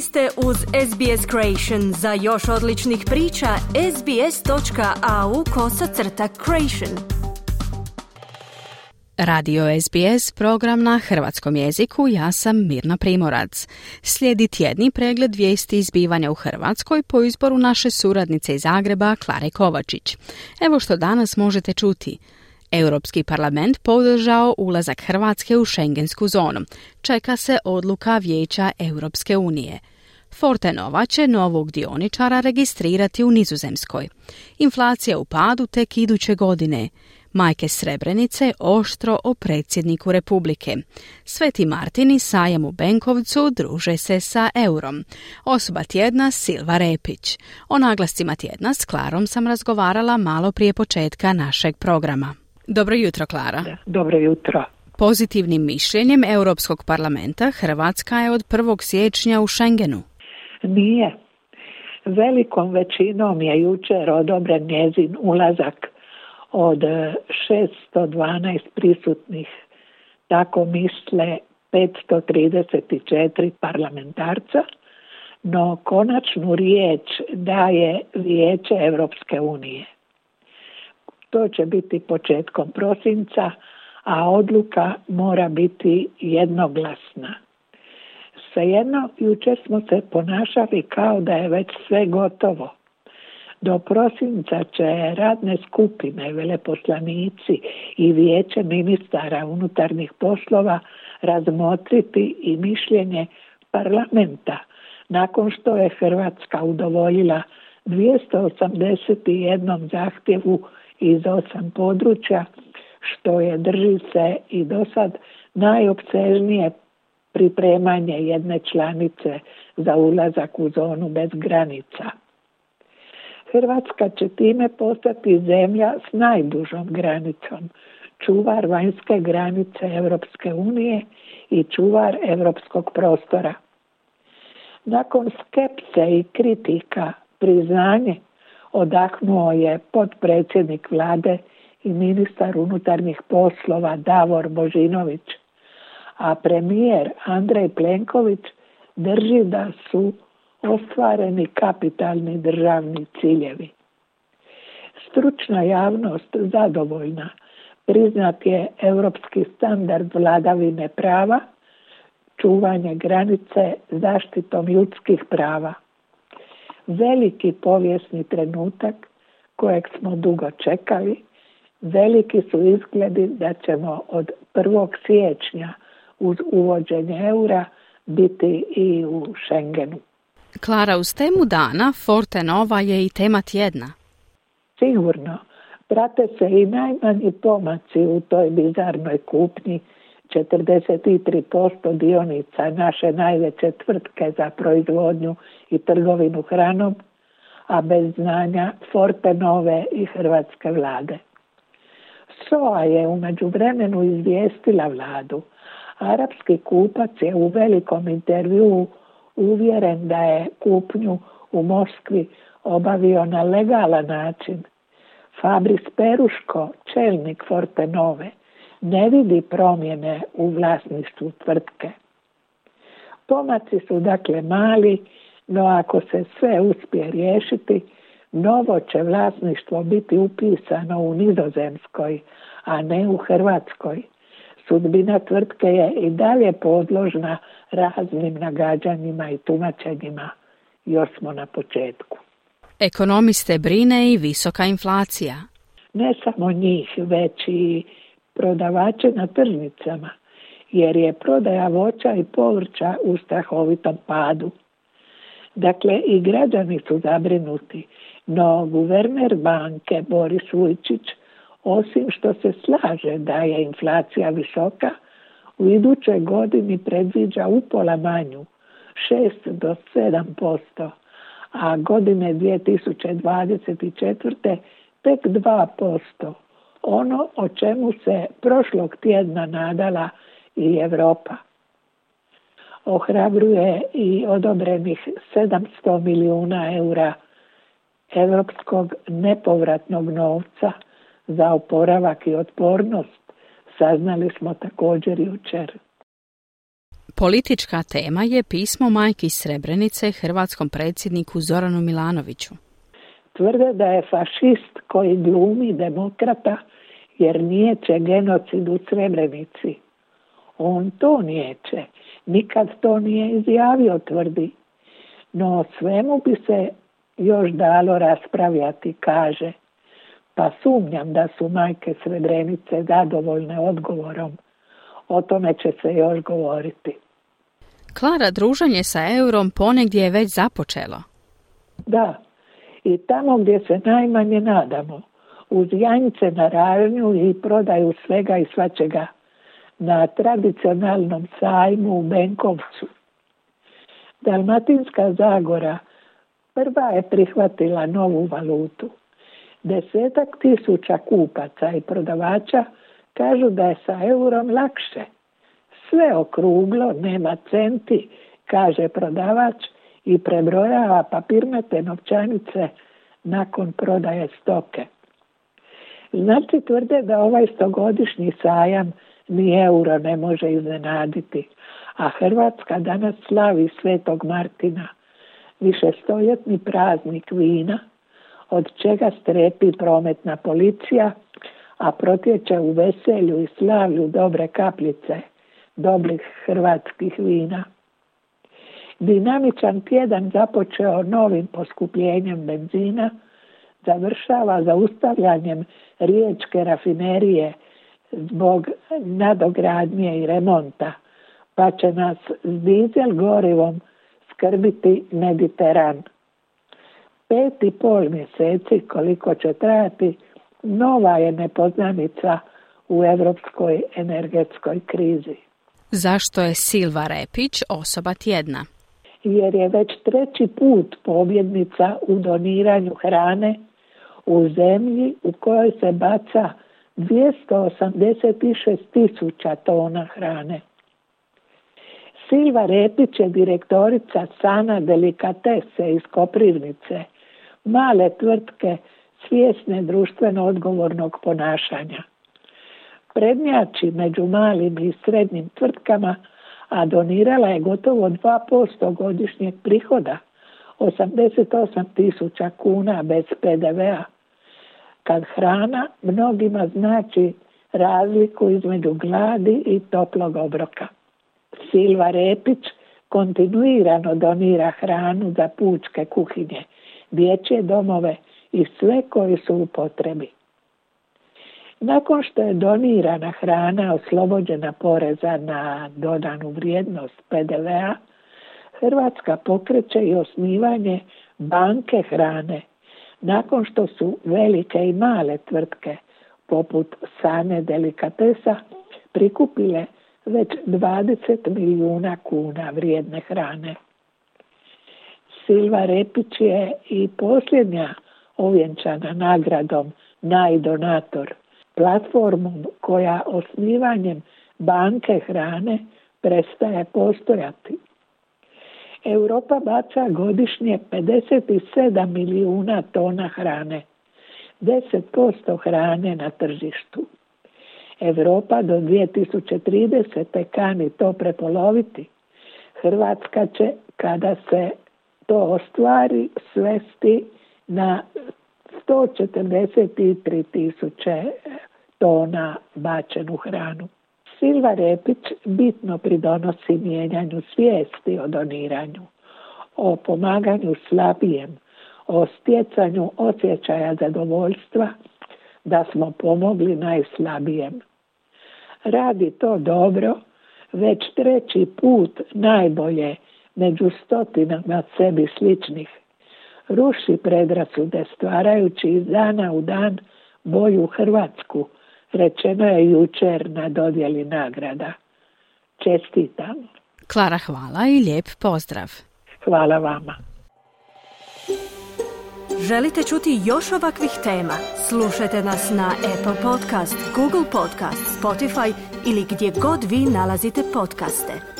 Ste uz SBS Creation. Za još odličnih priča, sbs.au kosacrta creation. Radio SBS, program na hrvatskom jeziku, ja sam Mirna Primorac. Slijedi tjedni pregled vijesti izbivanja u Hrvatskoj po izboru naše suradnice iz Zagreba, Klare Kovačić. Evo što danas možete čuti – Europski parlament podržao ulazak Hrvatske u šengensku zonu. Čeka se odluka Vijeća Europske unije. Fortenova će novog dioničara registrirati u Nizozemskoj. Inflacija u padu tek iduće godine. Majke Srebrenice oštro o predsjedniku Republike. Sveti Martini sajam u Benkovcu druže se sa eurom. Osoba tjedna Silva Repić. O naglascima tjedna s Klarom sam razgovarala malo prije početka našeg programa. Dobro jutro, Klara. Dobro jutro. Pozitivnim mišljenjem Europskog parlamenta Hrvatska je od 1. siječnja u Schengenu. Nije. Velikom većinom je jučer odobren njezin ulazak od 612 prisutnih. Tako misle 534 parlamentarca, no konačnu riječ daje Vijeće Europske unije. To će biti početkom prosinca, a odluka mora biti jednoglasna. Svejedno, jučer smo se ponašali kao da je već sve gotovo. Do prosinca će radne skupine, veleposlanici i vijeće ministara unutarnjih poslova razmotriti i mišljenje parlamenta nakon što je Hrvatska udovoljila 281 zahtjevu iz osam područja, što je drži se i do sad najopsežnije pripremanje jedne članice za ulazak u zonu bez granica. Hrvatska će time postati zemlja s najdužom granicom, čuvar vanjske granice Europske unije i čuvar europskog prostora. Nakon skepse i kritika priznanje odahnuo je potpredsjednik vlade i ministar unutarnjih poslova Davor Božinović, a premijer Andrej Plenković drži da su ostvareni kapitalni državni ciljevi. Stručna javnost zadovoljna priznat je europski standard vladavine prava, čuvanje granice zaštitom ljudskih prava veliki povijesni trenutak kojeg smo dugo čekali. Veliki su izgledi da ćemo od 1. siječnja uz uvođenje eura biti i u Schengenu. Klara, uz temu dana Forte Nova je i tema tjedna. Sigurno. Prate se i najmanji pomaci u toj bizarnoj kupnji 43% dionica naše najveće tvrtke za proizvodnju i trgovinu hranom, a bez znanja Forte Nove i Hrvatske vlade. SOA je u međuvremenu izvijestila vladu. Arapski kupac je u velikom intervjuu uvjeren da je kupnju u Moskvi obavio na legalan način. Fabris Peruško, čelnik Forte Nove, ne vidi promjene u vlasništvu tvrtke. Pomaci su dakle mali, no ako se sve uspije riješiti, novo će vlasništvo biti upisano u Nizozemskoj, a ne u Hrvatskoj. Sudbina tvrtke je i dalje podložna raznim nagađanjima i tumačenjima. Još smo na početku. Ekonomiste brine i visoka inflacija. Ne samo njih, već i prodavače na tržnicama, jer je prodaja voća i povrća u strahovitom padu. Dakle, i građani su zabrinuti, no guverner banke Boris Vujčić, osim što se slaže da je inflacija visoka, u idućoj godini predviđa upola manju, 6 do 7 posto, a godine 2024. tek 2 posto ono o čemu se prošlog tjedna nadala i Europa. Ohrabruje i odobrenih 700 milijuna eura europskog nepovratnog novca za oporavak i otpornost, saznali smo također jučer. Politička tema je pismo majki Srebrenice hrvatskom predsjedniku Zoranu Milanoviću. Tvrde da je fašist koji glumi demokrata jer nijeće genocid u Srebrenici. On to nijeće, nikad to nije izjavio, tvrdi. No svemu bi se još dalo raspravljati, kaže. Pa sumnjam da su majke Srebrenice zadovoljne odgovorom. O tome će se još govoriti. Klara, druženje sa eurom ponegdje je već započelo. Da, i tamo gdje se najmanje nadamo, uz janjice na ražnju i prodaju svega i svačega na tradicionalnom sajmu u Benkovcu. Dalmatinska Zagora prva je prihvatila novu valutu. Desetak tisuća kupaca i prodavača kažu da je sa eurom lakše. Sve okruglo, nema centi, kaže prodavač i prebrojava papirnate novčanice nakon prodaje stoke. Znači tvrde da ovaj stogodišnji sajam ni euro ne može iznenaditi, a Hrvatska danas slavi Svetog Martina, višestoljetni praznik vina, od čega strepi prometna policija, a protječe u veselju i slavlju dobre kapljice, dobrih hrvatskih vina. Dinamičan tjedan započeo novim poskupljenjem benzina, završava zaustavljanjem riječke rafinerije zbog nadogradnje i remonta, pa će nas s dizel gorivom skrbiti Mediteran. Pet i pol mjeseci koliko će trajati nova je nepoznanica u europskoj energetskoj krizi. Zašto je Silva Repić osoba tjedna? Jer je već treći put pobjednica u doniranju hrane u zemlji u kojoj se baca 286 tisuća tona hrane. Silva Repić je direktorica Sana Delikatese iz Koprivnice, male tvrtke svjesne društveno odgovornog ponašanja. Prednjači među malim i srednjim tvrtkama, a donirala je gotovo 2% godišnjeg prihoda, 88 tisuća kuna bez PDV-a kad hrana mnogima znači razliku između gladi i toplog obroka. Silva Repić kontinuirano donira hranu za pučke kuhinje, dječje domove i sve koji su u potrebi. Nakon što je donirana hrana oslobođena poreza na dodanu vrijednost PDV-a, Hrvatska pokreće i osnivanje banke hrane nakon što su velike i male tvrtke poput Sane Delikatesa prikupile već 20 milijuna kuna vrijedne hrane. Silva Repić je i posljednja ovjenčana nagradom najdonator, platformom koja osnivanjem banke hrane prestaje postojati. Europa baca godišnje 57 milijuna tona hrane, 10% hrane na tržištu. Europa do 2030. kani to prepoloviti. Hrvatska će, kada se to ostvari, svesti na 143 tisuće tona bačenu hranu. Silva Repić bitno pridonosi mijenjanju svijesti o doniranju, o pomaganju slabijem, o stjecanju osjećaja zadovoljstva da smo pomogli najslabijem. Radi to dobro, već treći put najbolje među stotinama sebi sličnih. Ruši predrasude stvarajući iz dana u dan boju Hrvatsku, rečeno je jučer na dodjeli nagrada. Čestitam. Klara, hvala i lijep pozdrav. Hvala vama. Želite čuti još ovakvih tema? Slušajte nas na Apple Podcast, Google Podcast, Spotify ili gdje god vi nalazite podcaste.